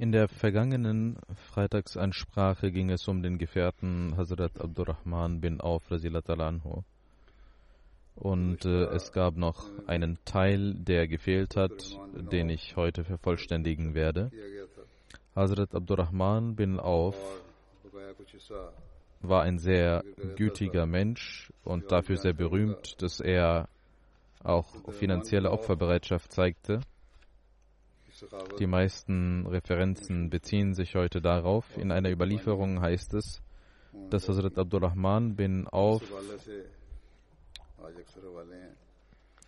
In der vergangenen Freitagsansprache ging es um den Gefährten Hazrat Abdurrahman bin Auf anhu. Und äh, es gab noch einen Teil, der gefehlt hat, den ich heute vervollständigen werde. Hazrat Abdurrahman bin Auf war ein sehr gütiger Mensch und dafür sehr berühmt, dass er auch finanzielle Opferbereitschaft zeigte. Die meisten Referenzen beziehen sich heute darauf. In einer Überlieferung heißt es, dass Hazrat Abdurrahman bin Auf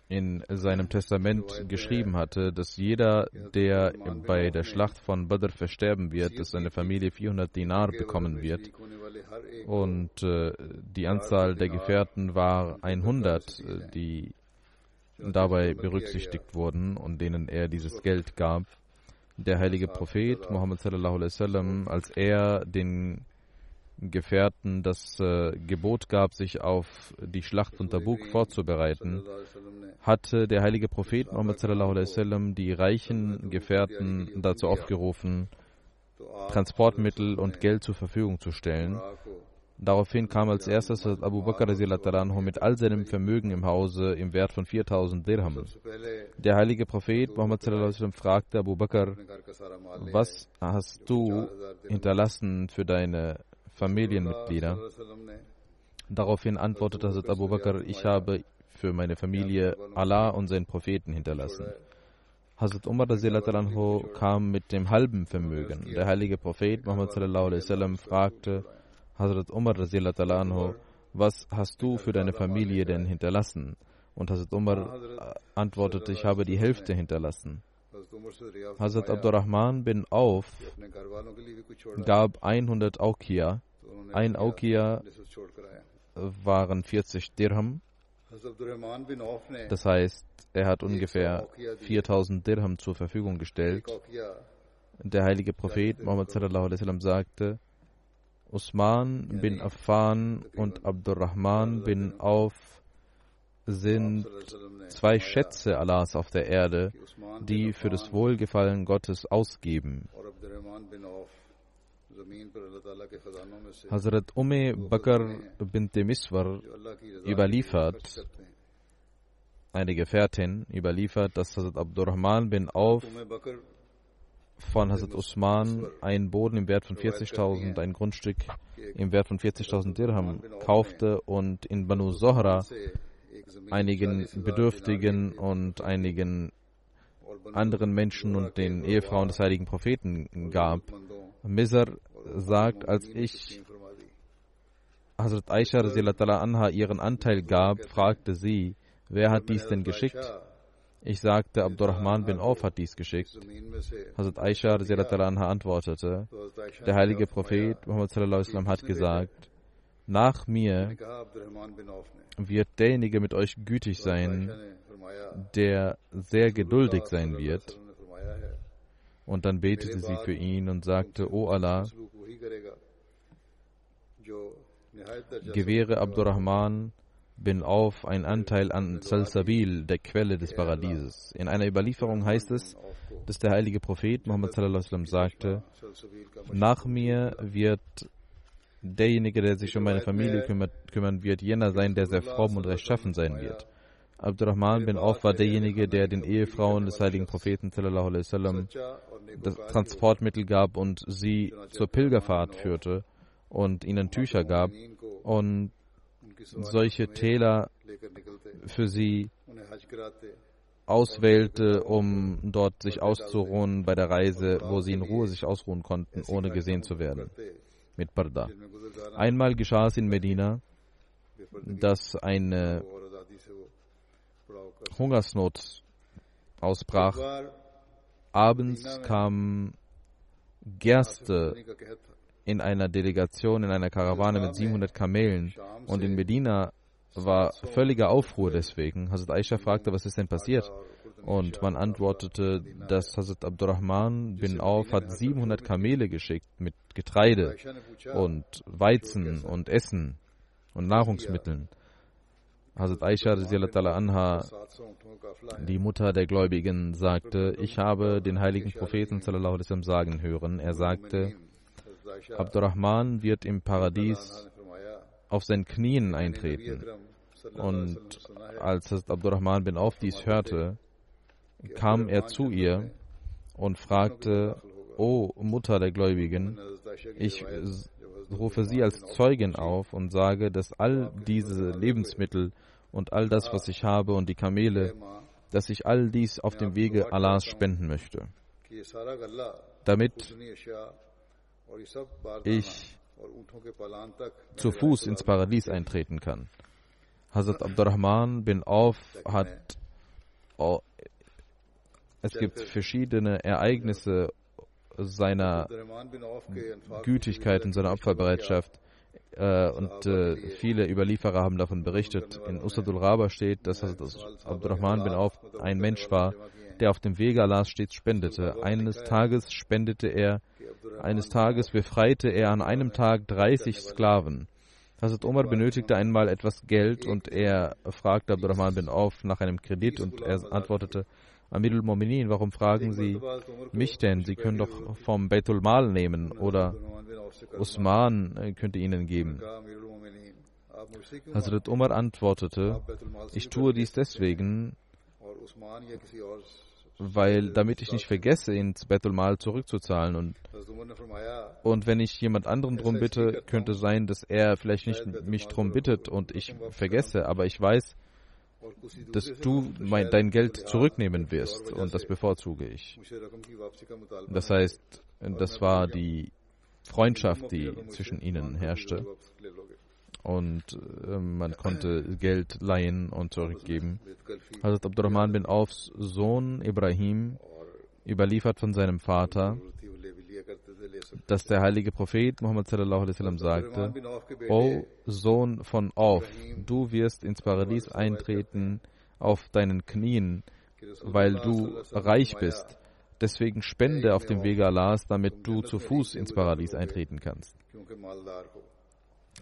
in seinem Testament geschrieben hatte, dass jeder, der bei der Schlacht von Badr versterben wird, dass seine Familie 400 Dinar bekommen wird. Und äh, die Anzahl der Gefährten war 100, die dabei berücksichtigt wurden und denen er dieses Geld gab. Der heilige Prophet Muhammad sallallahu alaihi wasallam, als er den Gefährten das äh, Gebot gab, sich auf die Schlacht von Tabuk vorzubereiten, hatte der heilige Prophet Muhammad sallallahu alaihi wasallam die reichen Gefährten dazu aufgerufen, Transportmittel und Geld zur Verfügung zu stellen. Daraufhin kam als erstes Abu Bakr mit all seinem Vermögen im Hause im Wert von 4000 Dirham. Der heilige Prophet Muhammad fragte Abu Bakr, was hast du hinterlassen für deine Familienmitglieder? Daraufhin antwortete Hazrat Abu Bakr, ich habe für meine Familie Allah und seinen Propheten hinterlassen. Hazrat Umar kam mit dem halben Vermögen. Der heilige Prophet Muhammad fragte, Hazrat Umar anhu, was hast du für deine Familie denn hinterlassen? Und Hazrat Umar antwortete, ich habe die Hälfte hinterlassen. Hazrat Abdurrahman bin Auf gab 100 Aukia. Ein Aukia waren 40 Dirham. Das heißt, er hat ungefähr 4000 Dirham zur Verfügung gestellt. Der heilige Prophet Muhammad sagte, Usman bin Affan und Abdurrahman bin Auf sind zwei Schätze Allahs auf der Erde, die für das Wohlgefallen Gottes ausgeben. Hazrat Umme Bakr bint Miswar überliefert, eine Gefährtin überliefert, dass Hazrat Abdurrahman bin Auf von Hazrat Usman einen Boden im Wert von 40.000, ein Grundstück im Wert von 40.000 Dirham kaufte und in Banu Zohra einigen Bedürftigen und einigen anderen Menschen und den Ehefrauen des heiligen Propheten gab. Mizar sagt, als ich Hazrat Aisha anha ihren Anteil gab, fragte sie, wer hat dies denn geschickt? Ich sagte, Abdurrahman bin Auf hat dies geschickt. Hazrat Aisha anha antwortete, der heilige Prophet Muhammad hat gesagt, nach mir wird derjenige mit euch gütig sein, der sehr geduldig sein wird. Und dann betete sie für ihn und sagte, O Allah, gewähre Abdurrahman bin auf einen Anteil an Salsabil, der Quelle des Paradieses. In einer Überlieferung heißt es, dass der heilige Prophet Muhammad sallam, sagte, nach mir wird derjenige, der sich um meine Familie kümmert, kümmern wird, jener sein, der sehr fromm und rechtschaffen sein wird. Abdurrahman bin Auf war derjenige, der den Ehefrauen des heiligen Propheten sallam, das Transportmittel gab und sie zur Pilgerfahrt führte und ihnen Tücher gab und solche Täler für sie auswählte, um dort sich auszuruhen bei der Reise, wo sie in Ruhe sich ausruhen konnten, ohne gesehen zu werden. Mit Parda. Einmal geschah es in Medina, dass eine Hungersnot ausbrach. Abends kam Gerste in einer Delegation, in einer Karawane mit 700 Kamelen und in Medina war völliger Aufruhr deswegen. Hazrat Aisha fragte, was ist denn passiert? Und man antwortete, dass Hazrat Abdurrahman bin Auf hat 700 Kamele geschickt mit Getreide und Weizen und Essen und Nahrungsmitteln. Hazrat Aisha anha, die Mutter der Gläubigen, sagte, ich habe den heiligen Propheten sagen hören. Er sagte, Abdurrahman wird im Paradies auf seinen Knien eintreten. Und als Abdurrahman bin Auf dies hörte, kam er zu ihr und fragte, O Mutter der Gläubigen, ich rufe Sie als Zeugin auf und sage, dass all diese Lebensmittel und all das, was ich habe und die Kamele, dass ich all dies auf dem Wege Allahs spenden möchte, damit ich zu Fuß ins Paradies eintreten kann. Hazrat Abdurrahman bin Auf hat oh, es gibt verschiedene Ereignisse seiner Gütigkeit und seiner Opferbereitschaft. Äh, und äh, viele Überlieferer haben davon berichtet. In Usadul Raba steht, dass Abdurrahman bin Auf ein Mensch war, der auf dem Wege Allahs stets spendete. Eines Tages spendete er, eines Tages befreite er an einem Tag 30 Sklaven. Hazrat Omar benötigte einmal etwas Geld und er fragte Abdurrahman bin Auf nach einem Kredit und er antwortete, Amirul Mominin, warum fragen Sie mich denn? Sie können doch vom Beitul Mal nehmen oder Usman könnte Ihnen geben. Hazrat Umar antwortete, ich tue dies deswegen, weil damit ich nicht vergesse, ins Betul Mal zurückzuzahlen. Und, und wenn ich jemand anderen drum bitte, könnte sein, dass er vielleicht nicht mich drum bittet und ich vergesse, aber ich weiß, dass du mein, dein Geld zurücknehmen wirst und das bevorzuge ich. Das heißt, das war die Freundschaft, die zwischen ihnen herrschte und äh, man konnte Geld leihen und zurückgeben. Hazrat Abdurrahman bin Aufs Sohn Ibrahim überliefert von seinem Vater, dass der heilige Prophet Muhammad sallam sagte, O Sohn von Auf, du wirst ins Paradies eintreten auf deinen Knien, weil du reich bist. Deswegen spende auf dem Wege Allahs, damit du zu Fuß ins Paradies eintreten kannst.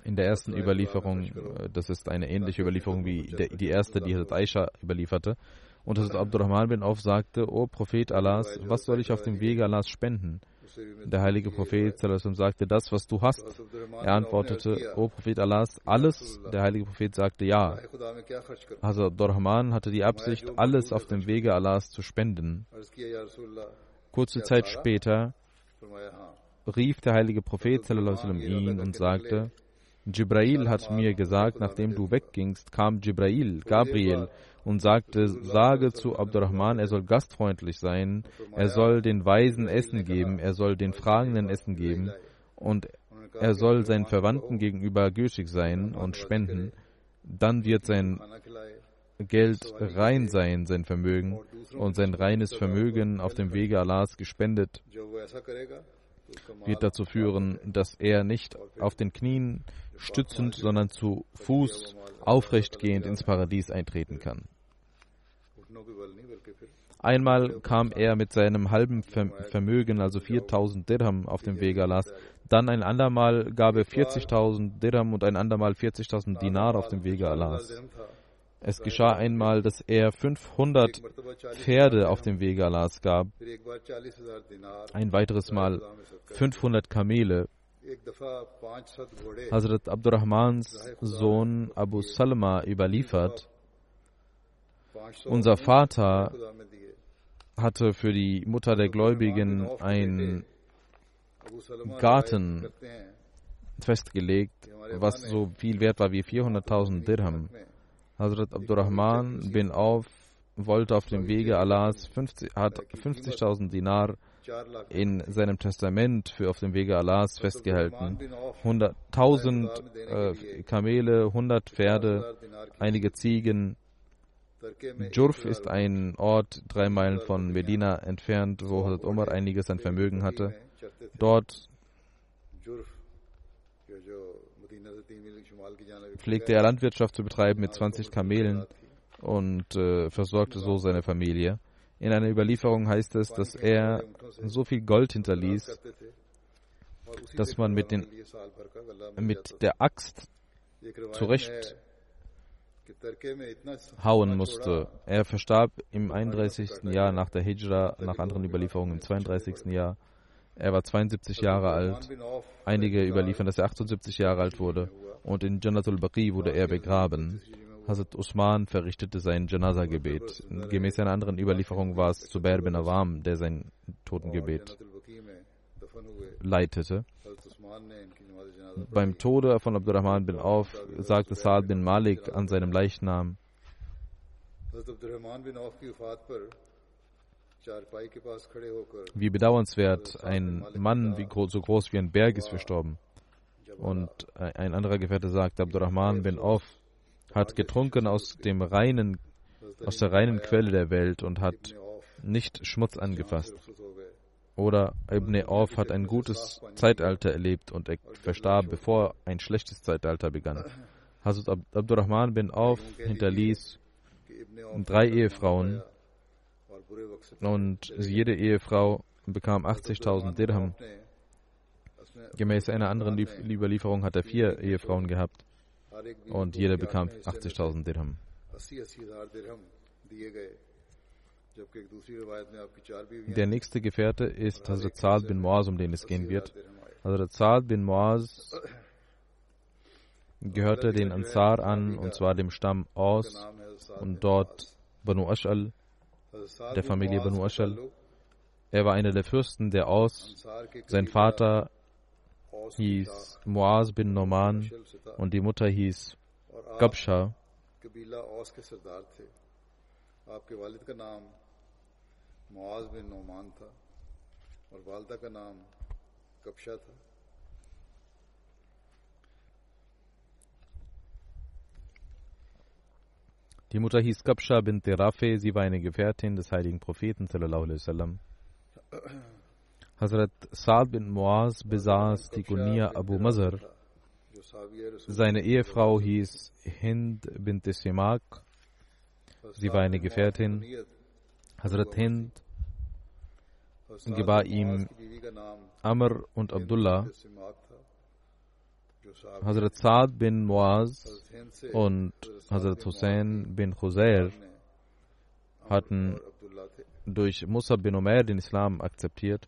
In der ersten Überlieferung, äh, das ist eine ähnliche Überlieferung wie die erste, die Hazrat Aisha überlieferte, und Hazrat Abdurrahman bin Auf sagte, O Prophet Allahs, was soll ich auf dem Wege Allahs spenden? Der heilige Prophet sagte, das, was du hast. Er antwortete, O Prophet Allahs, alles. Der heilige Prophet sagte, ja. Hazrat Dorhman hatte die Absicht, alles auf dem Wege Allahs zu spenden. Kurze Zeit später rief der heilige Prophet ihn und sagte, Jibrail hat mir gesagt, nachdem du weggingst, kam Jibrail, Gabriel, und sagte, sage zu Abdurrahman, er soll gastfreundlich sein, er soll den Weisen Essen geben, er soll den Fragenden Essen geben und er soll seinen Verwandten gegenüber gütig sein und spenden. Dann wird sein Geld rein sein, sein Vermögen, und sein reines Vermögen auf dem Wege Allahs gespendet wird dazu führen, dass er nicht auf den Knien stützend, sondern zu Fuß aufrechtgehend ins Paradies eintreten kann. Einmal kam er mit seinem halben Vermögen, also 4000 Dirham, auf dem Weg Allahs. Dann ein andermal gab er 40.000 Dirham und ein andermal 40.000 Dinar auf dem Wege Allahs. Es geschah einmal, dass er 500 Pferde auf dem Wege Allahs gab, ein weiteres Mal 500 Kamele. Hazrat Abdurrahmans Sohn Abu Salma überliefert, unser Vater hatte für die Mutter der Gläubigen einen Garten festgelegt, was so viel wert war wie 400.000 Dirham. Hazrat Abdurrahman bin Auf wollte auf dem Wege Allahs 50, hat 50.000 Dinar in seinem Testament für auf dem Wege Allahs festgehalten. 100.000 äh, Kamele, 100 Pferde, einige Ziegen. Jurf ist ein Ort drei Meilen von Medina entfernt, wo Hazrat Umar einiges an Vermögen hatte. Dort pflegte er Landwirtschaft zu betreiben mit 20 Kamelen und äh, versorgte so seine Familie. In einer Überlieferung heißt es, dass er so viel Gold hinterließ, dass man mit, den, mit der Axt zurecht hauen musste. Er verstarb im 31. Jahr nach der Hijra, nach anderen Überlieferungen im 32. Jahr. Er war 72 Jahre alt. Einige überliefern, dass er 78 Jahre alt wurde. Und in Janatul Baqi wurde er begraben. Hazrat Usman verrichtete sein Janaza-Gebet. Gemäß einer anderen Überlieferung war es Zubair bin Awam, der sein Totengebet leitete. Beim Tode von Abdurrahman bin Auf sagte Saad bin Malik an seinem Leichnam, wie bedauernswert, ein Mann wie groß, so groß wie ein Berg ist verstorben. Und ein anderer Gefährte sagt, Abdurrahman bin Auf hat getrunken aus dem reinen, aus der reinen Quelle der Welt und hat nicht Schmutz angefasst. Oder Ibn Auf hat ein gutes Zeitalter erlebt und er verstarb, bevor ein schlechtes Zeitalter begann. Hazrat Abdurrahman bin Auf hinterließ drei Ehefrauen und jede Ehefrau bekam 80.000 Dirham. Gemäß einer anderen Überlieferung hat er vier Ehefrauen gehabt und jeder bekam 80.000 Dirham. Der nächste Gefährte ist Hazrat Saad bin Muaz, um den es gehen wird. Hazrat Saad bin Muaz gehörte den Ansar an, und zwar dem Stamm Aus und dort Banu Ash'al, der Familie Banu Ash'al. Er war einer der Fürsten der Aus. Sein Vater hieß Muaz bin Noman und die Mutter hieß Gabsha. Die Mutter hieß Gabsha bin Terafe, sie war eine Gefährtin des heiligen Propheten sallallahu alaihi wasallam. Hazrat Saad bin Muaz besaß die Gunia Abu Mazar. Seine Ehefrau hieß Hind bint Simak. Sie war eine Gefährtin. Hazrat Hind gebar ihm Amr und Abdullah. Hazrat Saad bin Muaz und Hazrat Hussein bin Khuzair hatten durch Musab bin Omer den Islam akzeptiert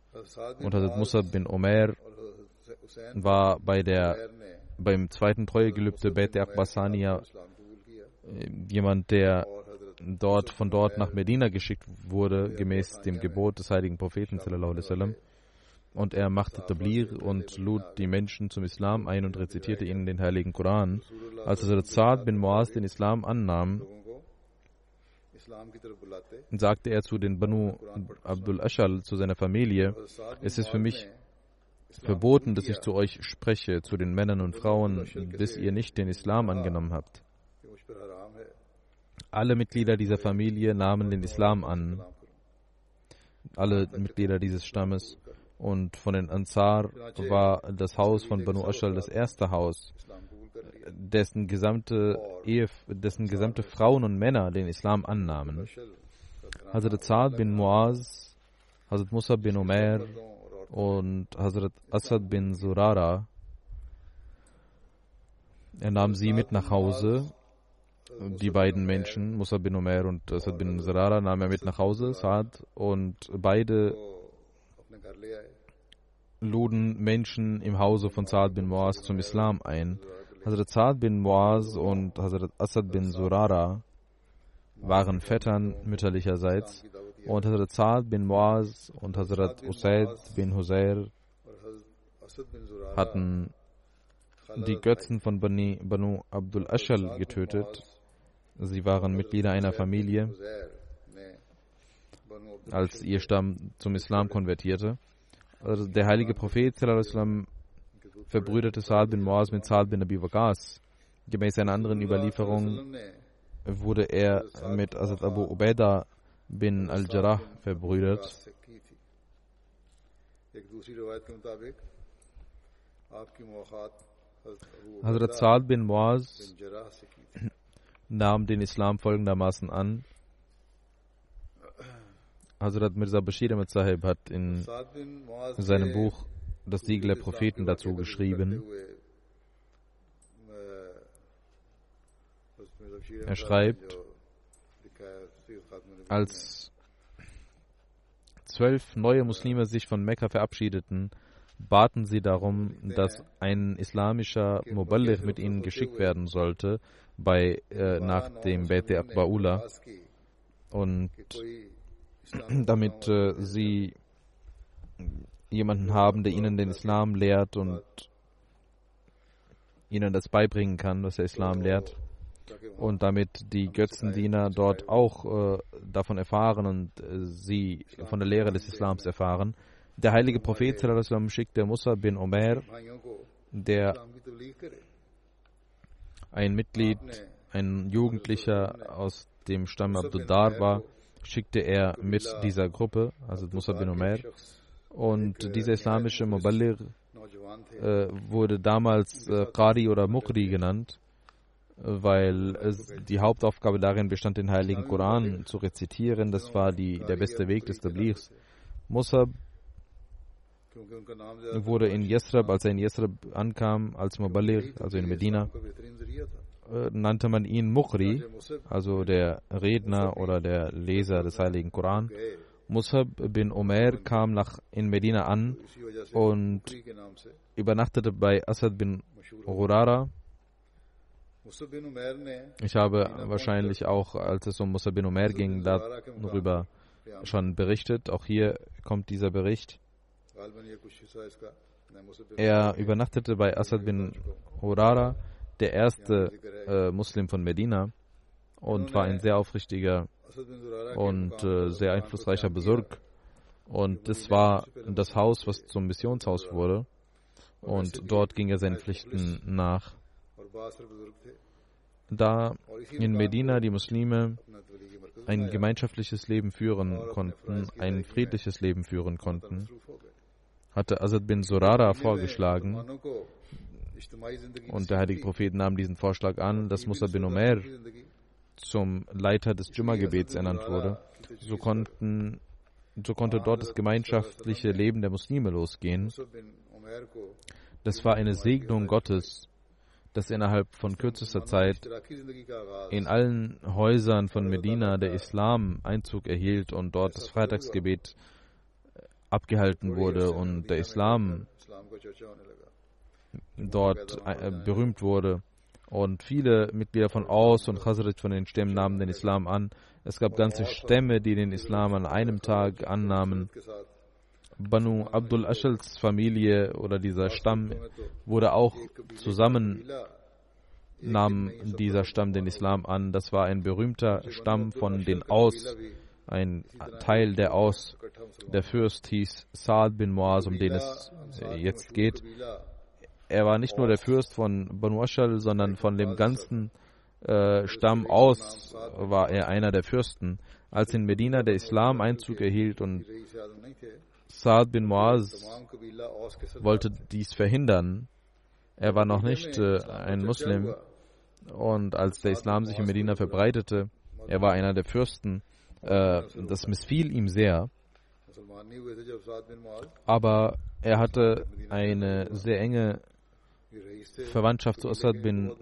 und Hazrat Musab bin Omer war bei der, beim zweiten Treuegelübde Bet Abbasania jemand, der dort, von dort nach Medina geschickt wurde, gemäß dem Gebot des heiligen Propheten. Und er machte Tablir und lud die Menschen zum Islam ein und rezitierte ihnen den heiligen Koran. Als Hazrat Saad bin Muaz den Islam annahm, sagte er zu den Banu Abdul Ashal, zu seiner Familie, es ist für mich verboten, dass ich zu euch spreche, zu den Männern und Frauen, bis ihr nicht den Islam angenommen habt. Alle Mitglieder dieser Familie nahmen den Islam an. Alle Mitglieder dieses Stammes. Und von den Ansar war das Haus von Banu Ashal das erste Haus, dessen gesamte, Ehe, dessen gesamte Frauen und Männer den Islam annahmen. Hazrat Saad bin Muaz, Hazrat Musa bin Omer und Hazrat Asad bin Surara. Er nahm sie mit nach Hause. Die beiden Menschen, Musa bin Umair und Asad bin Surara, nahm er mit nach Hause, Saad, und beide luden Menschen im Hause von Saad bin Muaz zum Islam ein. Hazrat Saad bin Muaz und Hazrat Asad bin Surara waren Vettern mütterlicherseits und Hazrat Saad bin Muaz und Hazrat Usaid bin Husair hatten die Götzen von Bani, Banu Abdul Ashal getötet. Sie waren Mitglieder einer Familie, als ihr Stamm zum Islam konvertierte. Also der heilige Prophet sallam, verbrüderte Saad bin Muaz mit Saad bin Abi Waqas. Gemäß einer anderen Überlieferung wurde er mit Asad Abu Ubaidah bin al-Jarrah verbrüdert. Hazrat Saad bin Muaz nahm den Islam folgendermaßen an. Hazrat Mirza Bashir Ahmed Sahib hat in seinem Buch Das Siegel der Propheten dazu geschrieben. Er schreibt, als zwölf neue Muslime sich von Mekka verabschiedeten, baten sie darum, dass ein islamischer Muballigh mit ihnen geschickt werden sollte bei, äh, nach dem Beit Akbaula und damit äh, sie jemanden haben, der ihnen den Islam lehrt und ihnen das beibringen kann, was der Islam lehrt und damit die Götzendiener dort auch äh, davon erfahren und äh, sie von der Lehre des Islams erfahren. Der heilige Prophet schickte Musa bin Omer, der ein Mitglied, ein Jugendlicher aus dem Stamm Abdudar war, schickte er mit dieser Gruppe, also Musa bin Omer. Und dieser islamische Muballigh äh, wurde damals äh, Qari oder Mukri genannt weil die Hauptaufgabe darin bestand, den Heiligen Koran zu rezitieren. Das war die, der beste Weg des Tablighs. Musab wurde in Yesrab, als er in Yesrab ankam, als Muballigh, also in Medina, äh, nannte man ihn Mukhri, also der Redner oder der Leser des Heiligen Koran. Musab bin Omer kam nach, in Medina an und übernachtete bei Asad bin Ghurara ich habe wahrscheinlich auch, als es um Musa bin Umair ging, darüber schon berichtet. Auch hier kommt dieser Bericht. Er übernachtete bei Asad bin Hurara, der erste äh, Muslim von Medina, und war ein sehr aufrichtiger und äh, sehr einflussreicher Besurg. Und das war das Haus, was zum Missionshaus wurde. Und dort ging er seinen Pflichten nach da in Medina die Muslime ein gemeinschaftliches Leben führen konnten, ein friedliches Leben führen konnten, hatte Asad bin Surara vorgeschlagen, und der heilige Prophet nahm diesen Vorschlag an, dass Musa bin Omer zum Leiter des Jumma-Gebets ernannt wurde. So, konnten, so konnte dort das gemeinschaftliche Leben der Muslime losgehen. Das war eine Segnung Gottes dass innerhalb von kürzester Zeit in allen Häusern von Medina der Islam Einzug erhielt und dort das Freitagsgebet abgehalten wurde und der Islam dort äh, berühmt wurde. Und viele Mitglieder von Aus und Khazraj von den Stämmen nahmen den Islam an. Es gab ganze Stämme, die den Islam an einem Tag annahmen. Banu Abdul Ashals Familie oder dieser Stamm wurde auch zusammen nahm dieser Stamm den Islam an. Das war ein berühmter Stamm von den Aus, ein Teil der Aus. Der Fürst hieß Saad bin Muaz, um den es jetzt geht er war nicht nur der Fürst von Banu Aschal, sondern von dem ganzen äh, Stamm aus war er einer der Fürsten. Als in Medina der Islam Einzug erhielt und Saad bin Muaz wollte dies verhindern, er war noch nicht äh, ein Muslim. Und als der Islam sich in Medina verbreitete, er war einer der Fürsten, äh, das missfiel ihm sehr. Aber er hatte eine sehr enge Verwandtschaft zu Assad bin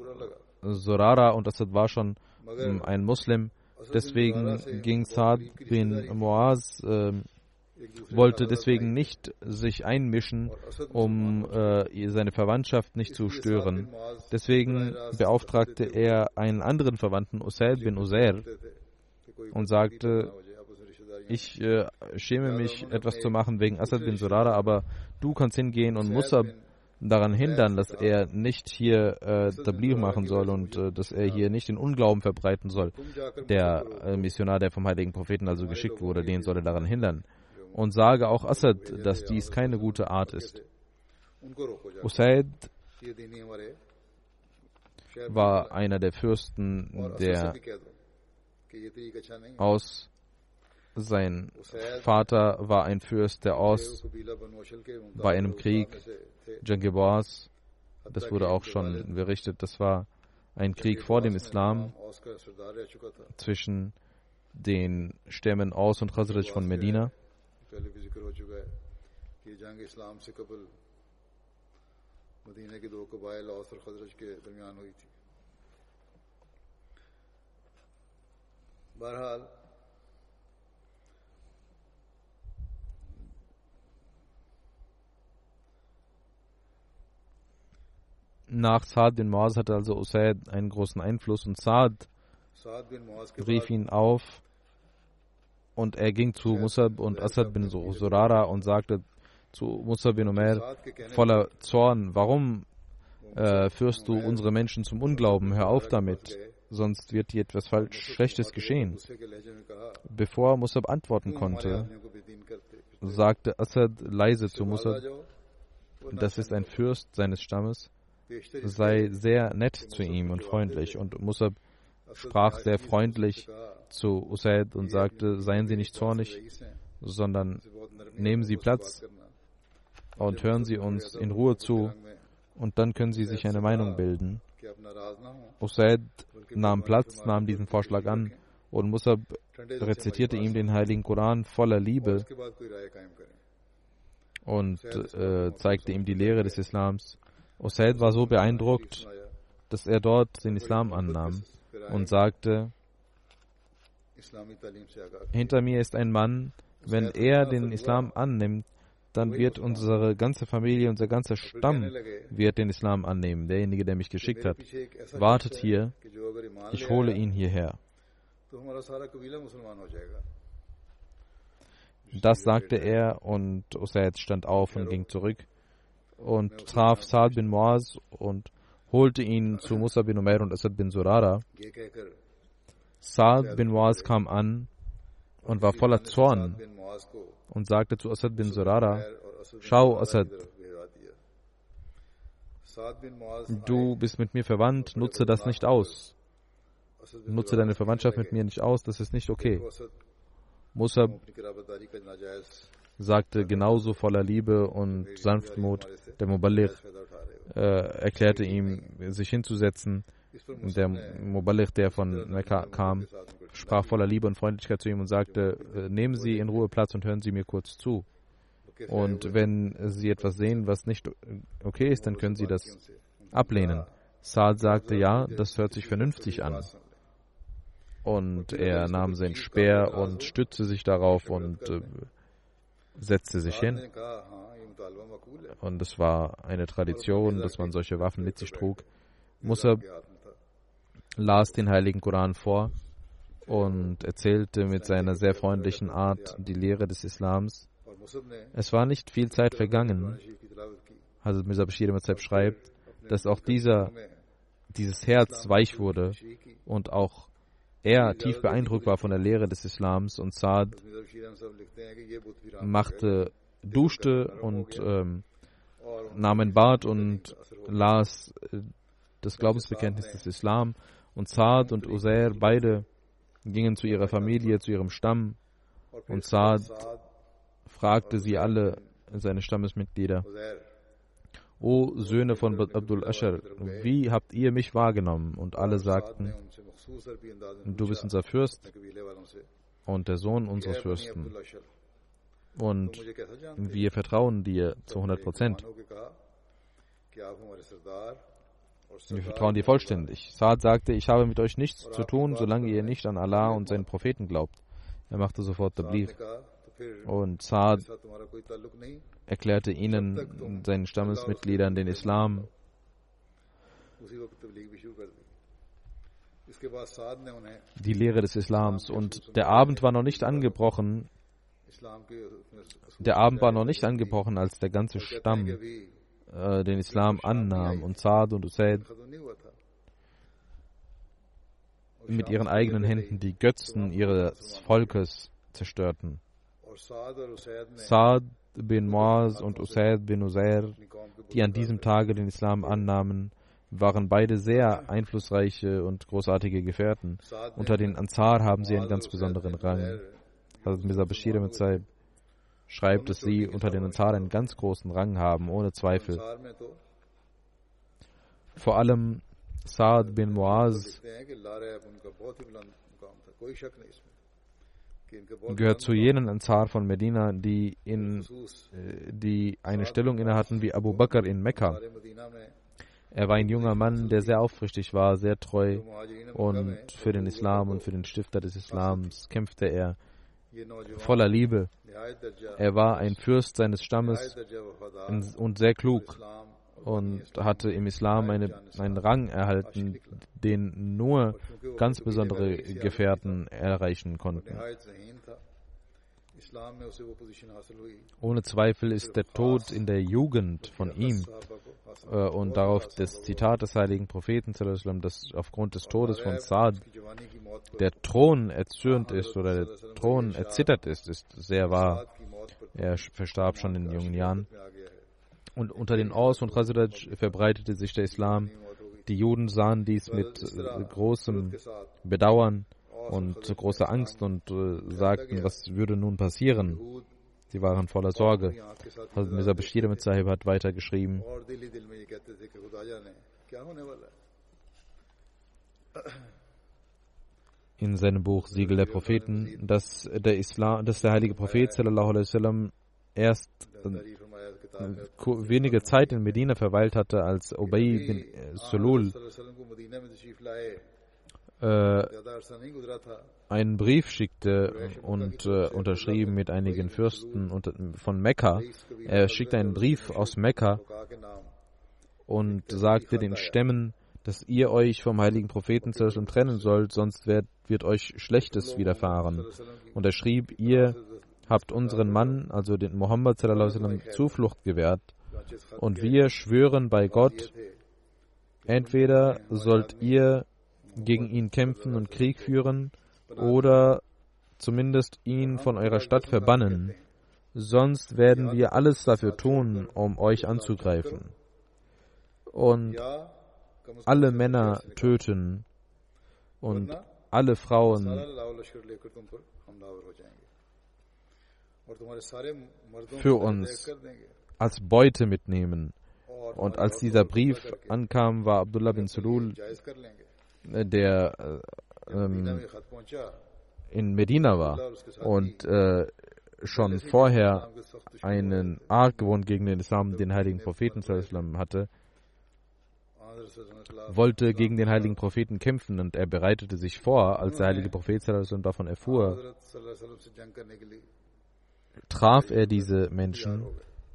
Zorara und Assad war schon ähm, ein Muslim. Deswegen ging Saad bin Moaz, äh, wollte deswegen nicht sich einmischen, um äh, seine Verwandtschaft nicht zu stören. Deswegen beauftragte er einen anderen Verwandten, Usair bin Uzair, und sagte, ich äh, schäme mich, etwas zu machen wegen Assad bin Zorara, aber du kannst hingehen und Musab daran hindern, dass er nicht hier äh, Tablir machen soll und äh, dass er hier nicht den Unglauben verbreiten soll. Der äh, Missionar, der vom heiligen Propheten also geschickt wurde, den soll er daran hindern. Und sage auch Assad, dass dies keine gute Art ist. Usaid war einer der Fürsten, der aus sein Vater war ein Fürst der Ost bei einem Krieg, Jangibars. Das wurde auch schon berichtet. Das war ein Krieg vor dem Islam zwischen den Stämmen Aus und Khazraj von Medina. بہرحال Nach Saad bin Muaz hatte also Usaid einen großen Einfluss und Saad rief ihn auf und er ging zu Musab und Asad bin Zurara und sagte zu Musab bin Umar voller Zorn, warum äh, führst du unsere Menschen zum Unglauben? Hör auf damit, sonst wird dir etwas falsch, Schlechtes geschehen. Bevor Musab antworten konnte, sagte Asad leise zu Musab, das ist ein Fürst seines Stammes sei sehr nett zu ihm und freundlich. Und Musab sprach sehr freundlich zu Usaid und sagte, seien Sie nicht zornig, sondern nehmen Sie Platz und hören Sie uns in Ruhe zu und dann können Sie sich eine Meinung bilden. Usaid nahm Platz, nahm diesen Vorschlag an und Musab rezitierte ihm den heiligen Koran voller Liebe und äh, zeigte ihm die Lehre des Islams. Usaid war so beeindruckt, dass er dort den Islam annahm und sagte, hinter mir ist ein Mann, wenn er den Islam annimmt, dann wird unsere ganze Familie, unser ganzer Stamm wird den Islam annehmen, derjenige, der mich geschickt hat. Wartet hier, ich hole ihn hierher. Das sagte er und Usaid stand auf und ging zurück und traf Saad bin Muaz und holte ihn zu Musa bin Umair und Asad bin Surara. Saad bin Muaz kam an und war voller Zorn und sagte zu Asad bin Surara, schau Asad, du bist mit mir verwandt, nutze das nicht aus. Nutze deine Verwandtschaft mit mir nicht aus, das ist nicht okay. Musa sagte genauso voller Liebe und Sanftmut, der Muballigh äh, erklärte ihm, sich hinzusetzen. Der Muballigh, der von Mekka kam, sprach voller Liebe und Freundlichkeit zu ihm und sagte, äh, nehmen Sie in Ruhe Platz und hören Sie mir kurz zu. Und wenn Sie etwas sehen, was nicht okay ist, dann können Sie das ablehnen. Saad sagte, ja, das hört sich vernünftig an. Und er nahm sein Speer und stützte sich darauf und äh, setzte sich hin. Und es war eine Tradition, dass man solche Waffen mit sich trug. Musab las den heiligen Koran vor und erzählte mit seiner sehr freundlichen Art die Lehre des Islams. Es war nicht viel Zeit vergangen. Hazrat Mirza Bashir schreibt, dass auch dieser, dieses Herz weich wurde und auch er tief beeindruckt war von der Lehre des Islams und Saad machte, duschte und ähm, nahm ein Bad und las äh, das Glaubensbekenntnis des Islam. Und Saad und Uzair beide gingen zu ihrer Familie, zu ihrem Stamm. Und Saad fragte sie alle, seine Stammesmitglieder, O Söhne von Abdul Ashar, wie habt ihr mich wahrgenommen? Und alle sagten, du bist unser Fürst und der Sohn unseres Fürsten. Und wir vertrauen dir zu 100 Prozent. Wir vertrauen dir vollständig. Saad sagte, ich habe mit euch nichts zu tun, solange ihr nicht an Allah und seinen Propheten glaubt. Er machte sofort Tabligh. Und Saad erklärte ihnen, seinen Stammesmitgliedern, den Islam. Die Lehre des Islams. Und der Abend war noch nicht angebrochen. Der Abend war noch nicht angebrochen, als der ganze Stamm äh, den Islam annahm und Saad und Usaid mit ihren eigenen Händen die Götzen ihres Volkes zerstörten. Saad bin Muaz und Usaid. Bin Uzair, die an diesem Tage den Islam annahmen, waren beide sehr einflussreiche und großartige Gefährten. Unter den Ansar haben sie einen ganz besonderen Rang. Hazrat Mirza Bashir schreibt, dass sie unter den Ansar einen ganz großen Rang haben, ohne Zweifel. Vor allem Saad bin Muaz gehört zu jenen Ansar von Medina, die, in, äh, die eine Stellung inne hatten wie Abu Bakr in Mekka. Er war ein junger Mann, der sehr aufrichtig war, sehr treu und für den Islam und für den Stifter des Islams kämpfte er voller Liebe. Er war ein Fürst seines Stammes und sehr klug und hatte im Islam eine, einen Rang erhalten, den nur ganz besondere Gefährten erreichen konnten. Ohne Zweifel ist der Tod in der Jugend von ihm äh, und darauf das Zitat des heiligen Propheten, dass aufgrund des Todes von Saad der Thron erzürnt ist oder der Thron erzittert ist, ist sehr wahr. Er verstarb schon in jungen Jahren. Und unter den Aus und Khazraj verbreitete sich der Islam. Die Juden sahen dies mit äh, großem Bedauern und großer Angst und äh, sagten, was würde nun passieren? Sie waren voller Sorge. Hazrat Mirza Bashir mit Sahib hat weitergeschrieben. In seinem Buch Siegel der Propheten, dass der Islam, dass der heilige Prophet sallallahu alaihi wasallam erst wenige Zeit in Medina verweilt hatte, als Ubay bin Sulul äh, einen Brief schickte und äh, unterschrieben mit einigen Fürsten von Mekka. Er schickte einen Brief aus Mekka und sagte den Stämmen, dass ihr euch vom heiligen Propheten trennen sollt, sonst wird, wird euch Schlechtes widerfahren. Und er schrieb, ihr habt unseren Mann, also den Mohammed Zuflucht gewährt. Und wir schwören bei Gott, entweder sollt ihr gegen ihn kämpfen und Krieg führen oder zumindest ihn von eurer Stadt verbannen. Sonst werden wir alles dafür tun, um euch anzugreifen. Und alle Männer töten und alle Frauen für uns als Beute mitnehmen. Und als dieser Brief ankam, war Abdullah bin Sulul, äh, der äh, ähm, in Medina war und äh, schon vorher einen Argwohn gegen den Islam, den heiligen Propheten hatte, wollte gegen den heiligen Propheten kämpfen und er bereitete sich vor, als der heilige Prophet davon erfuhr, traf er diese Menschen,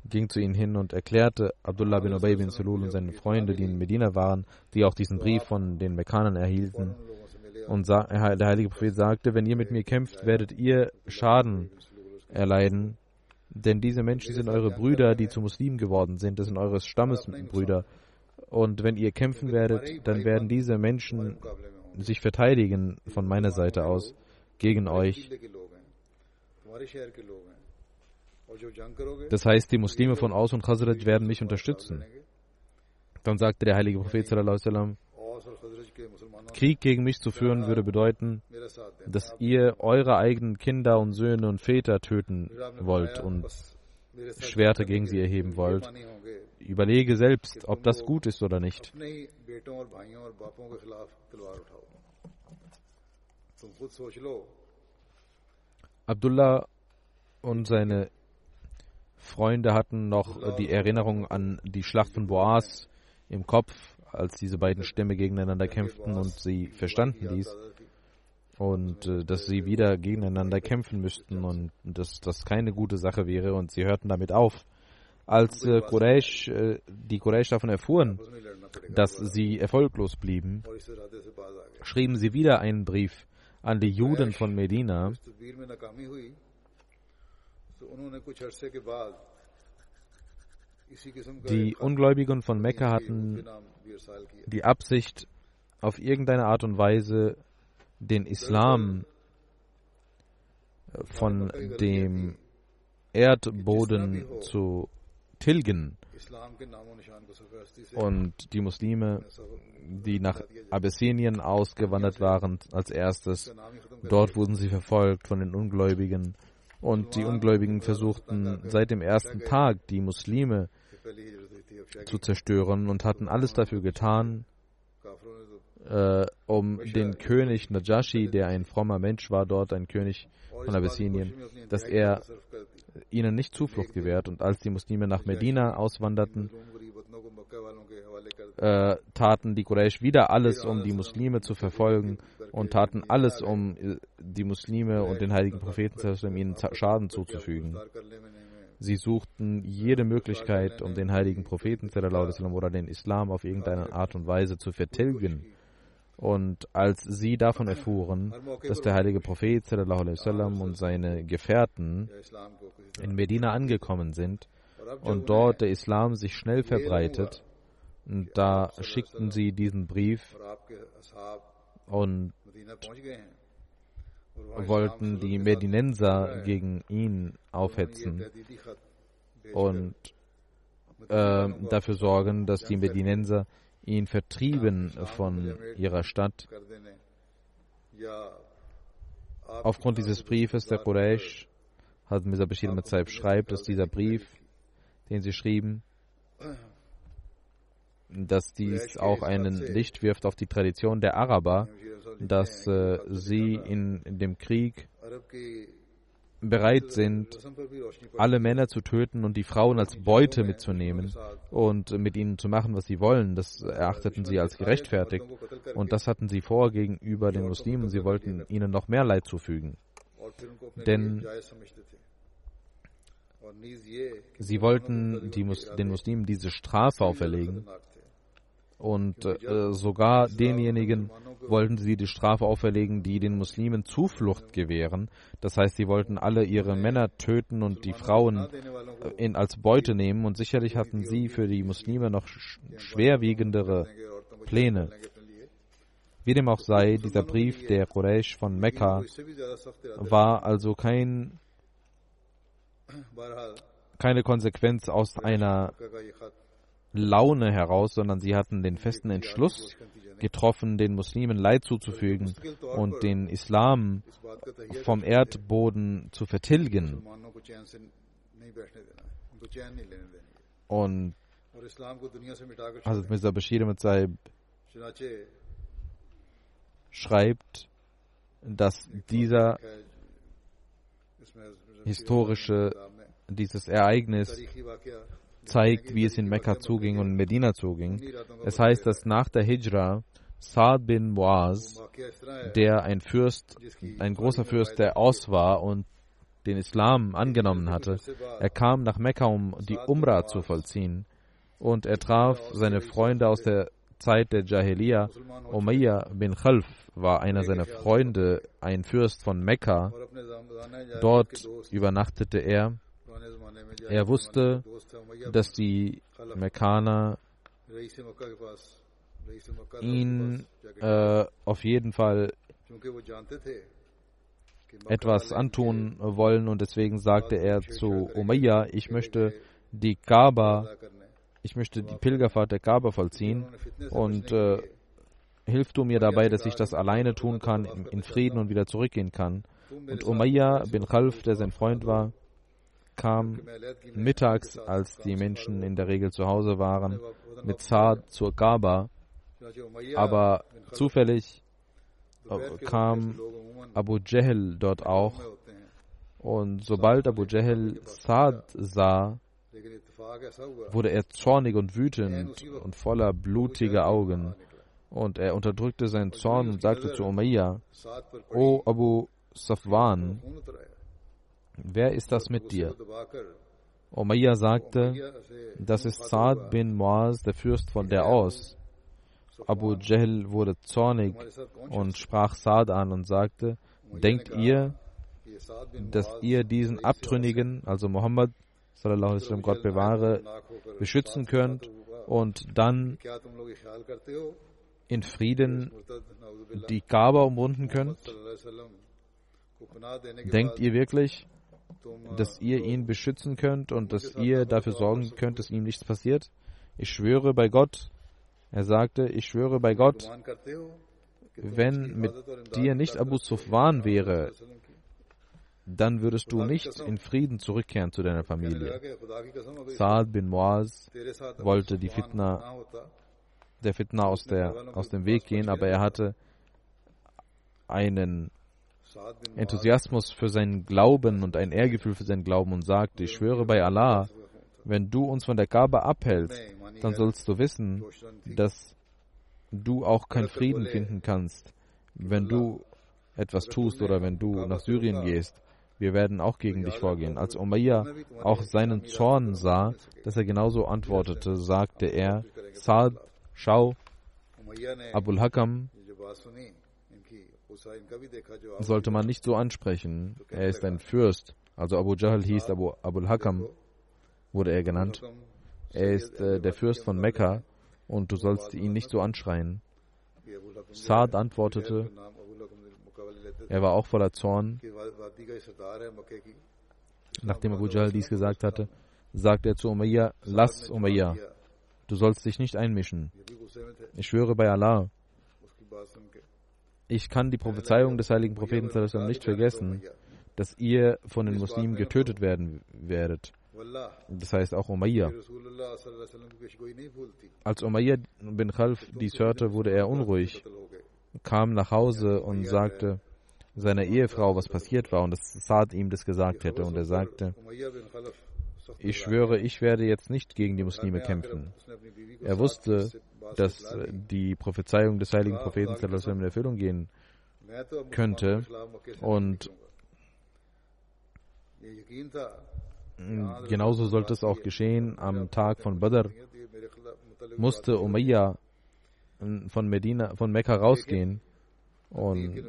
ging zu ihnen hin und erklärte Abdullah bin Ubay bin Sulul und seine Freunde, die in Medina waren, die auch diesen Brief von den Mekkanern erhielten. Und der heilige Prophet sagte, wenn ihr mit mir kämpft, werdet ihr Schaden erleiden, denn diese Menschen sind eure Brüder, die zu Muslimen geworden sind, das sind eure Stammesbrüder. Und wenn ihr kämpfen werdet, dann werden diese Menschen sich verteidigen von meiner Seite aus gegen euch. Das heißt, die Muslime von Aus und Khazraj werden mich unterstützen. Dann sagte der heilige Prophet sallam, Krieg gegen mich zu führen würde bedeuten, dass ihr eure eigenen Kinder und Söhne und Väter töten wollt und Schwerter gegen sie erheben wollt. Überlege selbst, ob das gut ist oder nicht. Abdullah und seine Freunde hatten noch die Erinnerung an die Schlacht von Boas im Kopf, als diese beiden Stämme gegeneinander kämpften und sie verstanden dies und äh, dass sie wieder gegeneinander kämpfen müssten und dass das keine gute Sache wäre und sie hörten damit auf. Als äh, Quraysh, äh, die Quraysh davon erfuhren, dass sie erfolglos blieben, schrieben sie wieder einen Brief an die Juden von Medina, die Ungläubigen von Mekka hatten die Absicht, auf irgendeine Art und Weise den Islam von dem Erdboden zu tilgen. Und die Muslime, die nach Abyssinien ausgewandert waren als erstes, dort wurden sie verfolgt von den Ungläubigen. Und die Ungläubigen versuchten seit dem ersten Tag die Muslime zu zerstören und hatten alles dafür getan, äh, um den König Najashi, der ein frommer Mensch war, dort ein König von Abyssinien, dass er ihnen nicht Zuflucht gewährt. Und als die Muslime nach Medina auswanderten, äh, taten die Quraysh wieder alles, um die Muslime zu verfolgen und taten alles, um äh, die Muslime und den heiligen Propheten ihnen Schaden zuzufügen. Sie suchten jede Möglichkeit, um den heiligen Propheten oder den Islam auf irgendeine Art und Weise zu vertilgen. Und als sie davon erfuhren, dass der heilige Prophet und seine Gefährten in Medina angekommen sind und dort der Islam sich schnell verbreitet, da schickten sie diesen Brief und wollten die Medinenser gegen ihn aufhetzen und äh, dafür sorgen, dass die Medinenser ihn vertrieben von ihrer Stadt. Aufgrund dieses Briefes der Quraysh hat Mirza Bashir Matzaib schreibt, dass dieser Brief, den sie schrieben, dass dies auch einen Licht wirft auf die Tradition der Araber, dass äh, sie in, in dem Krieg bereit sind, alle Männer zu töten und die Frauen als Beute mitzunehmen und mit ihnen zu machen, was sie wollen. Das erachteten sie als gerechtfertigt. Und das hatten sie vor gegenüber den Muslimen. Sie wollten ihnen noch mehr Leid zufügen. Denn sie wollten Mus den Muslimen diese Strafe auferlegen. Und äh, sogar denjenigen wollten sie die Strafe auferlegen, die den Muslimen Zuflucht gewähren. Das heißt, sie wollten alle ihre Männer töten und die Frauen in, als Beute nehmen. Und sicherlich hatten sie für die Muslime noch sch schwerwiegendere Pläne. Wie dem auch sei, dieser Brief der Quraysh von Mekka war also kein, keine Konsequenz aus einer Laune heraus, sondern sie hatten den festen Entschluss getroffen, den Muslimen Leid zuzufügen und den Islam vom Erdboden zu vertilgen. Und Hazrat Mirza Bashir mit seinem schreibt, dass dieser historische, dieses Ereignis zeigt, wie es in Mekka zuging und in Medina zuging. Es heißt, dass nach der Hijra Saad bin Muaz, der ein Fürst, ein großer Fürst, der aus war und den Islam angenommen hatte, er kam nach Mekka, um die Umrah zu vollziehen. Und er traf seine Freunde aus der Zeit der Jahiliya. Umayyah bin Khalf war einer seiner Freunde, ein Fürst von Mekka. Dort übernachtete er er wusste, dass die Mekkaner ihn äh, auf jeden Fall etwas antun wollen und deswegen sagte er zu Umayyah, ich möchte die Kaaba, ich möchte die Pilgerfahrt der Kaaba vollziehen und äh, hilf du mir dabei, dass ich das alleine tun kann, in Frieden und wieder zurückgehen kann. Und Umayyah bin Khalf, der sein Freund war, kam mittags, als die Menschen in der Regel zu Hause waren, mit Saad zur Kaaba. Aber zufällig äh, kam Abu Jahl dort auch. Und sobald Abu Jahl Saad sah, wurde er zornig und wütend und voller blutiger Augen. Und er unterdrückte seinen Zorn und sagte zu Umayyah, O Abu Safwan, wer ist das mit dir? Umayyah sagte, das ist Saad bin Muaz, der Fürst von der Aus. Abu Jahl wurde zornig und sprach Saad an und sagte, denkt ihr, dass ihr diesen Abtrünnigen, also Muhammad, sallam, Gott bewahre, beschützen könnt und dann in Frieden die Kaaba umrunden könnt? Denkt ihr wirklich, dass ihr ihn beschützen könnt und dass ihr dafür sorgen könnt, dass ihm nichts passiert? Ich schwöre bei Gott, er sagte, ich schwöre bei Gott, wenn mit dir nicht Abu Sufwan wäre, dann würdest du nicht in Frieden zurückkehren zu deiner Familie. Saad bin Muaz wollte die Fitna, der Fitna aus, der, aus dem Weg gehen, aber er hatte einen Enthusiasmus für seinen Glauben und ein Ehrgefühl für seinen Glauben und sagte, ich schwöre bei Allah, wenn du uns von der Kaaba abhältst, dann sollst du wissen, dass du auch keinen Frieden finden kannst, wenn du etwas tust oder wenn du nach Syrien gehst. Wir werden auch gegen dich vorgehen. Als Umayyah auch seinen Zorn sah, dass er genauso antwortete, sagte er, Saad, schau, Abul Hakam sollte man nicht so ansprechen. Er ist ein Fürst. Also Abu Jahl hieß Abu Abul Hakam, wurde er genannt. Er ist äh, der Fürst von Mekka und du sollst ihn nicht so anschreien. Saad antwortete, er war auch voller Zorn. Nachdem Abu Jahl dies gesagt hatte, sagte er zu Umayyah, lass Umayyah, du sollst dich nicht einmischen. Ich schwöre bei Allah, ich kann die Prophezeiung des heiligen Propheten nicht vergessen, dass ihr von den Muslimen getötet werden werdet. Das heißt auch Umayyah. Als Umayyah bin Khalf dies hörte, wurde er unruhig, kam nach Hause und sagte seiner Ehefrau, was passiert war und dass Saad ihm das gesagt hätte. Und er sagte, ich schwöre, ich werde jetzt nicht gegen die Muslime kämpfen. Er wusste, dass die Prophezeiung des heiligen Propheten in Erfüllung gehen könnte und genauso sollte es auch geschehen am Tag von Badr. Musste Umayyah von Medina, von Mekka rausgehen und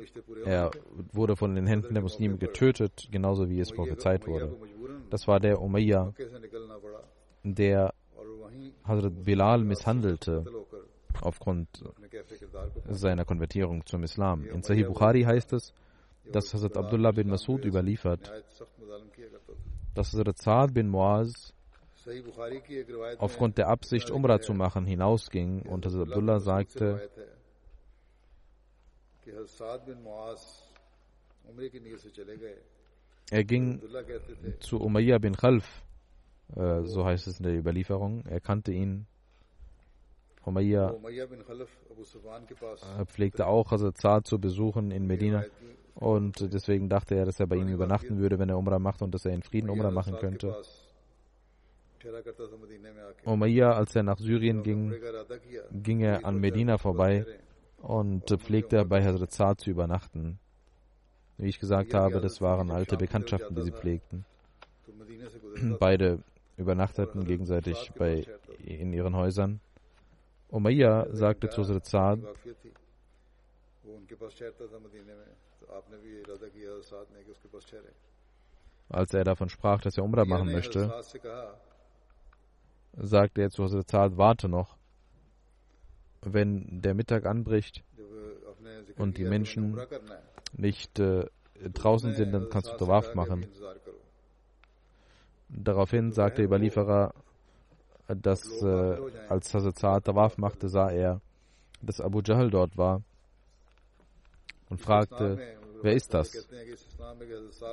er wurde von den Händen der Muslime getötet, genauso wie es prophezeit wurde. Das war der Umayyah, der Hazrat Bilal misshandelte aufgrund seiner Konvertierung zum Islam. In Sahih Bukhari heißt es, dass Hazrat Abdullah bin Masud überliefert, dass Hazrat Saad bin Muaz aufgrund der Absicht, Umrah zu machen, hinausging und Hazrat Abdullah sagte, er ging zu Umayyah bin Khalf, äh, so heißt es in der Überlieferung. Er kannte ihn. Umayyah. Äh, pflegte auch Hazrat Saad zu besuchen in Medina. und deswegen dachte er, dass er bei ihm übernachten würde, wenn er Umrah macht und dass er in Frieden Umrah machen könnte. Umayyah, als er nach Syrien ging, ging er an Medina vorbei und pflegte bei Hazrat Saad zu übernachten. Wie ich gesagt habe, das waren alte Bekanntschaften, die sie pflegten. Beide übernachteten gegenseitig bei, in ihren Häusern. Umayyah sagte zu Saad, als er davon sprach, dass er Umrah machen möchte, sagte er zu Hazrat Saad, warte noch wenn der Mittag anbricht und die Menschen nicht äh, draußen sind, dann kannst du Tawaf machen. Daraufhin sagte der Überlieferer, dass äh, als Hazrat Tawaf machte, sah er, dass Abu Jahl dort war und fragte, wer ist das,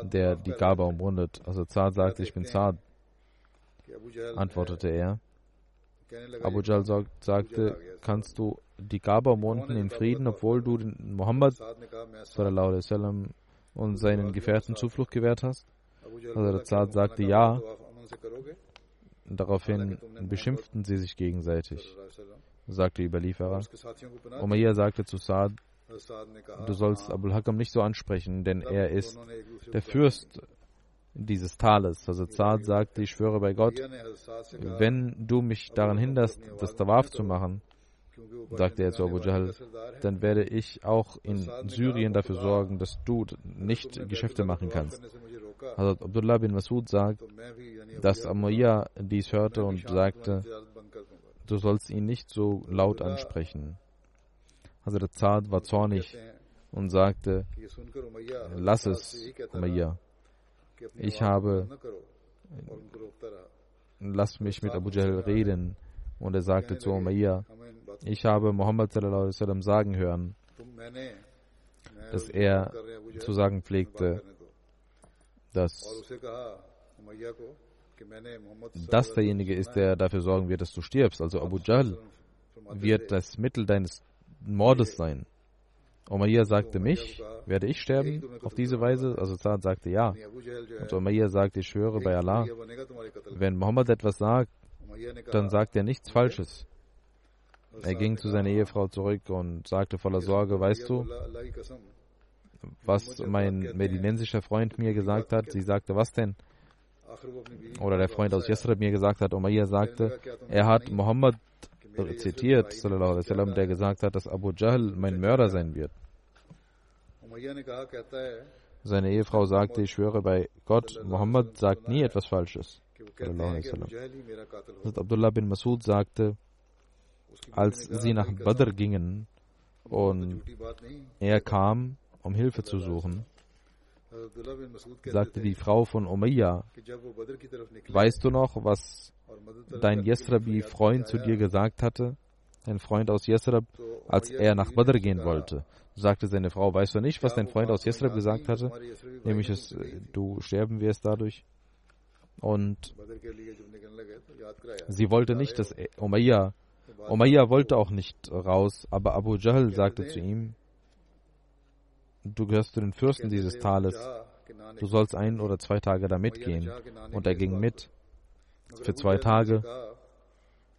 der die Kaaba umrundet? Also Zad sagte, ich bin Zad. Antwortete er, Abu Jal sagte, kannst du die Kaaba umrunden in Frieden, obwohl du Muhammad sallam, und seinen Gefährten Zuflucht gewährt hast? Also der Zad sagte ja. Daraufhin beschimpften sie sich gegenseitig, sagte die Überlieferer. Umayyah sagte zu Saad, du sollst Abul Hakam nicht so ansprechen, denn er ist der Fürst dieses Tales. Also Saad sagte, ich schwöre bei Gott, wenn du mich daran hinderst, das Tawaf zu machen, sagte er zu Abu Jahl, dann werde ich auch in Syrien dafür sorgen, dass du nicht Geschäfte machen kannst. Hazrat Abdullah bin Masud sagt, dass Amuya dies hörte und sagte, du sollst ihn nicht so laut ansprechen. Hazrat Saad war zornig und sagte, lass es, Umayyah. Ich habe, lass mich mit Abu Jahl reden. Und er sagte zu Umayyah, ich habe Muhammad sallam sagen hören, dass er zu sagen pflegte, dass das derjenige ist, der dafür sorgen wird, dass du stirbst. Also Abu Jahl wird das Mittel deines Mordes sein. Umayyah sagte mich, werde ich sterben auf diese Weise? Also Saad sagte ja. Und Umayyah sagte, ich schwöre bei Allah, wenn Muhammad etwas sagt, dann sagt er nichts Falsches. Er ging zu seiner Ehefrau zurück und sagte voller Sorge, weißt du, was mein medinensischer Freund mir gesagt hat? Sie sagte, was denn? Oder der Freund aus Yasrib mir gesagt hat, Umayyah sagte, er hat Muhammad zitiert, der gesagt hat, dass Abu Jahl mein Mörder sein wird. Seine Ehefrau sagte, ich schwöre bei Gott, Muhammad sagt nie etwas Falsches. Abdullah bin Masud sagte, als sie nach Badr gingen und er kam, um Hilfe zu suchen, sagte die Frau von Umayyah, weißt du noch, was dein Yesrabi-Freund zu dir gesagt hatte? Ein Freund aus Yesrab, als er nach Badr gehen wollte, sagte seine Frau, weißt du nicht, was dein Freund aus Yesrab gesagt hatte? Nämlich, dass du sterben wirst dadurch. Und sie wollte nicht, dass Umayyah, Umayyah wollte auch nicht raus, aber Abu Jahl sagte zu ihm, du gehörst zu den Fürsten dieses Tales, du sollst ein oder zwei Tage da mitgehen. Und er ging mit für zwei Tage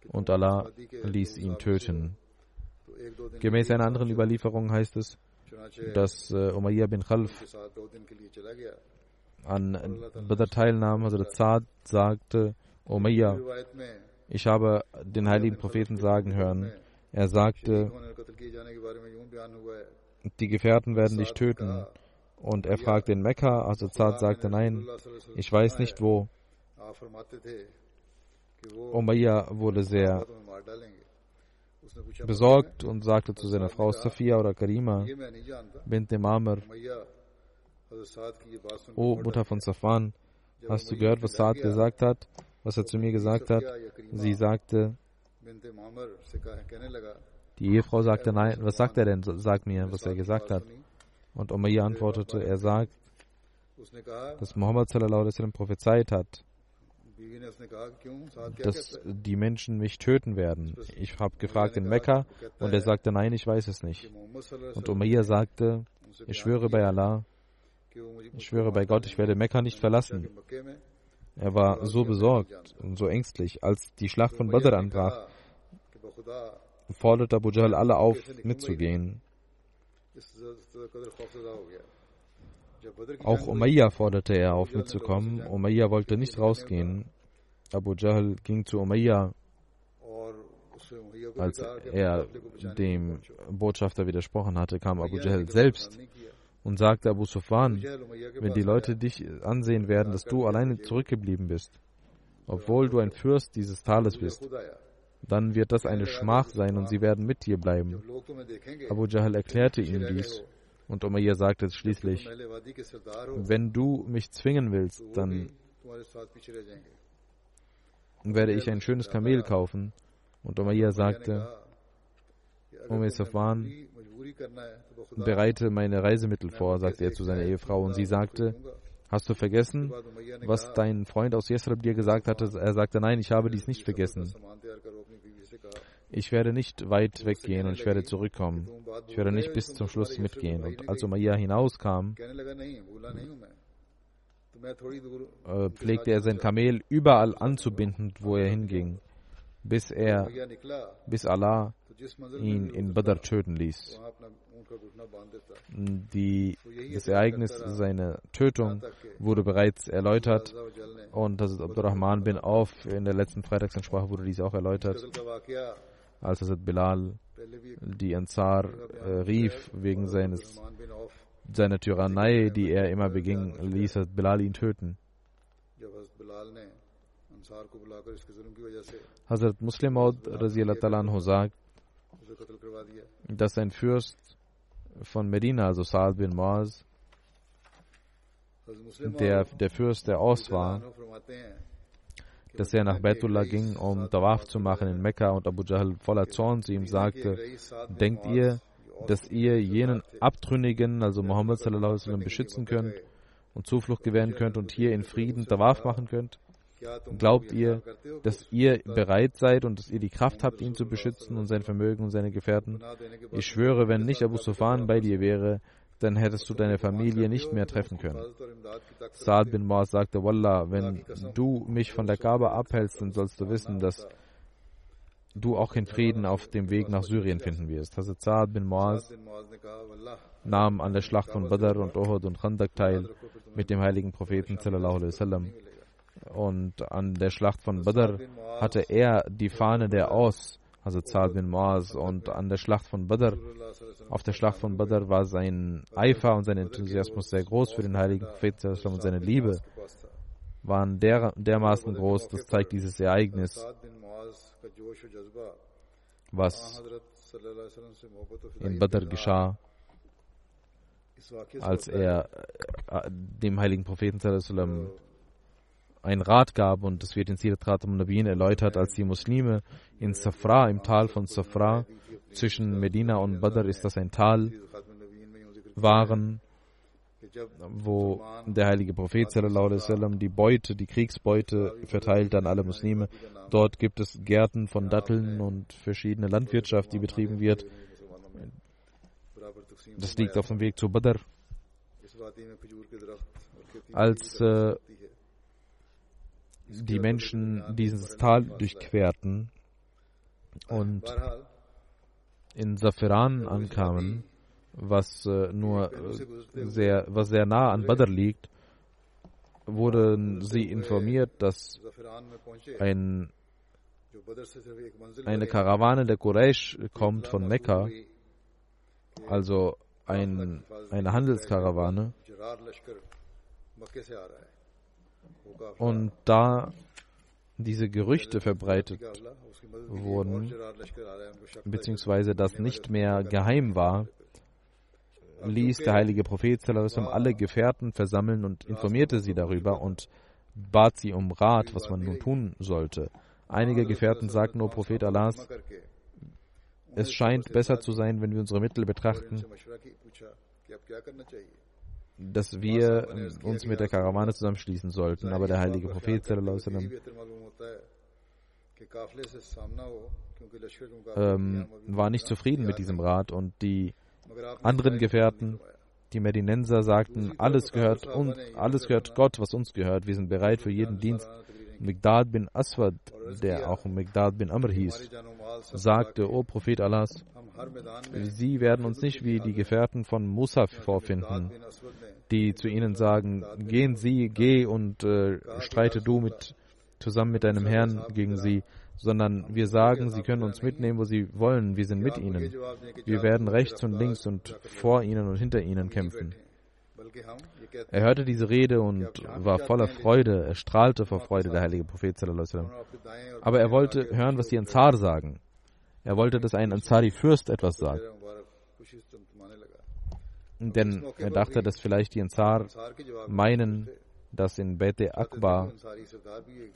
und Allah ließ ihn töten. Gemäß einer anderen Überlieferung heißt es, dass äh, Umayyah bin Khalf an Badr teilnahm, also der Zad sagte, Umayyah, ich habe den heiligen Propheten sagen hören, er sagte, die Gefährten werden dich töten. Und er fragte in Mekka, also Zad sagte, nein, ich weiß nicht wo. Umayyah wurde sehr besorgt und sagte zu seiner Frau Safia oder Karima, bint Mamr, O Mutter von Safan, hast du gehört, was Saad gesagt hat, was er zu mir gesagt hat? Sie sagte, die Ehefrau sagte, nein, was sagt er denn? Sag mir, was er gesagt hat. Und Umayyah antwortete, er sagt, dass Muhammad sallam prophezeit hat, dass die Menschen mich töten werden. Ich habe gefragt in Mekka und er sagte, nein, ich weiß es nicht. Und Umayyah sagte, ich schwöre bei Allah, ich schwöre bei Gott, ich werde Mekka nicht verlassen. Er war so besorgt und so ängstlich, als die Schlacht von Badr anbrach forderte Abu Jahl alle auf, mitzugehen. Auch Umayyah forderte er auf, mitzukommen. Umayyah wollte nicht rausgehen. Abu Jahl ging zu Umayyah, als er dem Botschafter widersprochen hatte, kam Abu Jahl selbst und sagte Abu Sufan, wenn die Leute dich ansehen werden, dass du alleine zurückgeblieben bist, obwohl du ein Fürst dieses Tales bist, dann wird das eine Schmach sein und sie werden mit dir bleiben. Abu Jahl erklärte ihm dies und Umayyah sagte schließlich, wenn du mich zwingen willst, dann werde ich ein schönes Kamel kaufen. Und Umayyah sagte, Umayyah Safwan, bereite meine Reisemittel vor, sagte er zu seiner Ehefrau. Und sie sagte, Hast du vergessen, was dein Freund aus Yesrib dir gesagt hatte? Er sagte, nein, ich habe dies nicht vergessen. Ich werde nicht weit weggehen und ich werde zurückkommen. Ich werde nicht bis zum Schluss mitgehen. Und als Umayyah hinauskam, äh, pflegte er sein Kamel überall anzubinden, wo er hinging, bis er, bis Allah ihn in Badr töten ließ. Die, das Ereignis seiner Tötung wurde bereits erläutert und das ist Abdurrahman bin Auf in der letzten Freitagsansprache wurde dies auch erläutert, als Hazrat Bilal die Ansar äh, rief wegen seines, seiner Tyrannei, die er immer beging, ließ Hazrat Bilal ihn töten. Hazrat Muslim Maud sagt, dass ein Fürst von Medina, also Saad bin Muaz, der, der Fürst, der Aus war, dass er nach Betullah ging, um Tawaf zu machen in Mekka und Abu Jahl voller Zorn zu ihm sagte, denkt ihr, dass ihr jenen Abtrünnigen, also Muhammad sallam, beschützen könnt und Zuflucht gewähren könnt und hier in Frieden Tawaf machen könnt? Glaubt ihr, dass ihr bereit seid und dass ihr die Kraft habt, ihn zu beschützen und sein Vermögen und seine Gefährten? Ich schwöre, wenn nicht Abu Sufan bei dir wäre, dann hättest du deine Familie nicht mehr treffen können. Saad bin Maas sagte, Wallah, wenn du mich von der Kaaba abhältst, dann sollst du wissen, dass du auch in Frieden auf dem Weg nach Syrien finden wirst. Hazrat Saad bin Muaz nahm an der Schlacht von Badr und Uhud und Khandak teil mit dem heiligen Propheten sallallahu alaihi wasallam. Und an der Schlacht von Badr hatte er die Fahne der Aus, also Zahl bin Muaz. Und an der Schlacht von Badr, auf der Schlacht von Badr war sein Eifer und sein Enthusiasmus sehr groß für den heiligen Propheten und seine Liebe waren der, dermaßen groß, das zeigt dieses Ereignis, was in Badr geschah, als er äh, dem heiligen Propheten einen Rat gab und es wird in Sirat Khatam Nabin erläutert, als die Muslime in Safra, im Tal von Safra, zwischen Medina und Badr ist das ein Tal, waren, wo der heilige Prophet sallam, die Beute, die Kriegsbeute verteilt an alle Muslime. Dort gibt es Gärten von Datteln und verschiedene Landwirtschaft, die betrieben wird. Das liegt auf dem Weg zu Badr. Als äh, die Menschen dieses Tal durchquerten und in Safiran ankamen, was äh, nur äh, sehr, was sehr nah an Badr liegt, wurden sie informiert, dass ein, eine Karawane der Quraysh kommt von Mekka, also ein, eine Handelskarawane. Und da diese Gerüchte verbreitet wurden, beziehungsweise das nicht mehr geheim war, ließ der heilige Prophet alle Gefährten versammeln und informierte sie darüber und bat sie um Rat, was man nun tun sollte. Einige Gefährten sagten, O Prophet Allahs, es scheint besser zu sein, wenn wir unsere Mittel betrachten, dass wir uns mit der Karawane zusammenschließen sollten. Aber der heilige Prophet ähm, war nicht zufrieden mit diesem Rat und die anderen Gefährten, die Medinenser, sagten, alles gehört, und, alles gehört Gott, was uns gehört. Wir sind bereit für jeden Dienst. Migdad bin Aswad, der auch Migdad bin Amr hieß, sagte, O Prophet Allahs, Sie werden uns nicht wie die Gefährten von Musa vorfinden, die zu ihnen sagen, gehen Sie, geh und äh, streite du mit, zusammen mit deinem Herrn gegen sie, sondern wir sagen, sie können uns mitnehmen, wo sie wollen, wir sind mit ihnen. Wir werden rechts und links und vor ihnen und hinter ihnen kämpfen. Er hörte diese Rede und war voller Freude, er strahlte vor Freude, der heilige Prophet. Aber er wollte hören, was die Ansar sagen. Er wollte, dass ein Ansari-Fürst etwas sagt. Denn er dachte, dass vielleicht die Ansar meinen, dass in Bete Akbar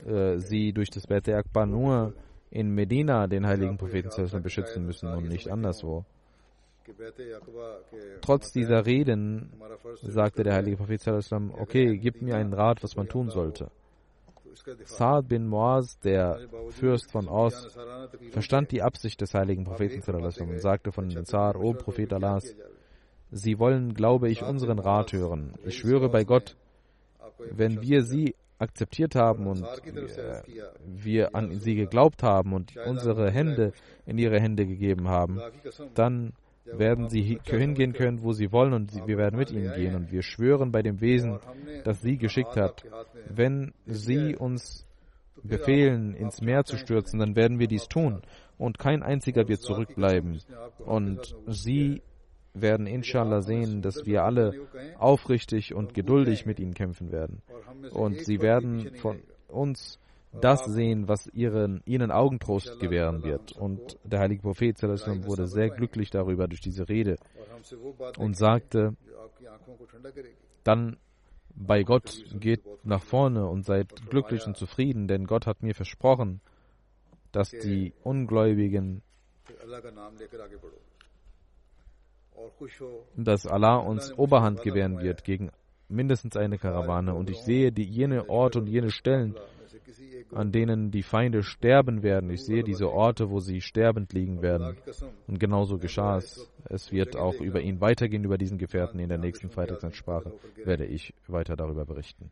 äh, sie durch das Bete Akbar nur in Medina den heiligen Propheten beschützen müssen und nicht anderswo. Trotz dieser Reden sagte der heilige Prophet, okay, gib mir einen Rat, was man tun sollte. Saad bin Muaz, der Fürst von Aus, verstand die Absicht des heiligen Propheten und sagte von Zar, O Prophet Allahs, Sie wollen, glaube ich, unseren Rat hören. Ich schwöre bei Gott, wenn wir sie akzeptiert haben und äh, wir an sie geglaubt haben und unsere Hände in ihre Hände gegeben haben, dann werden sie hingehen können, wo sie wollen und wir werden mit ihnen gehen. Und wir schwören bei dem Wesen, das sie geschickt hat, wenn sie uns befehlen, ins Meer zu stürzen, dann werden wir dies tun. Und kein einziger wird zurückbleiben. Und sie werden inshallah sehen, dass wir alle aufrichtig und geduldig mit ihnen kämpfen werden. Und sie werden von uns das sehen, was ihren, ihnen Augentrost gewähren wird. Und der heilige Prophet wurde sehr glücklich darüber durch diese Rede und sagte, dann bei Gott geht nach vorne und seid glücklich und zufrieden, denn Gott hat mir versprochen, dass die Ungläubigen dass Allah uns Oberhand gewähren wird gegen mindestens eine Karawane. Und ich sehe die, jene Orte und jene Stellen, an denen die Feinde sterben werden. Ich sehe diese Orte, wo sie sterbend liegen werden. Und genauso geschah es. Es wird auch über ihn weitergehen, über diesen Gefährten. In der nächsten Freitagsansprache werde ich weiter darüber berichten.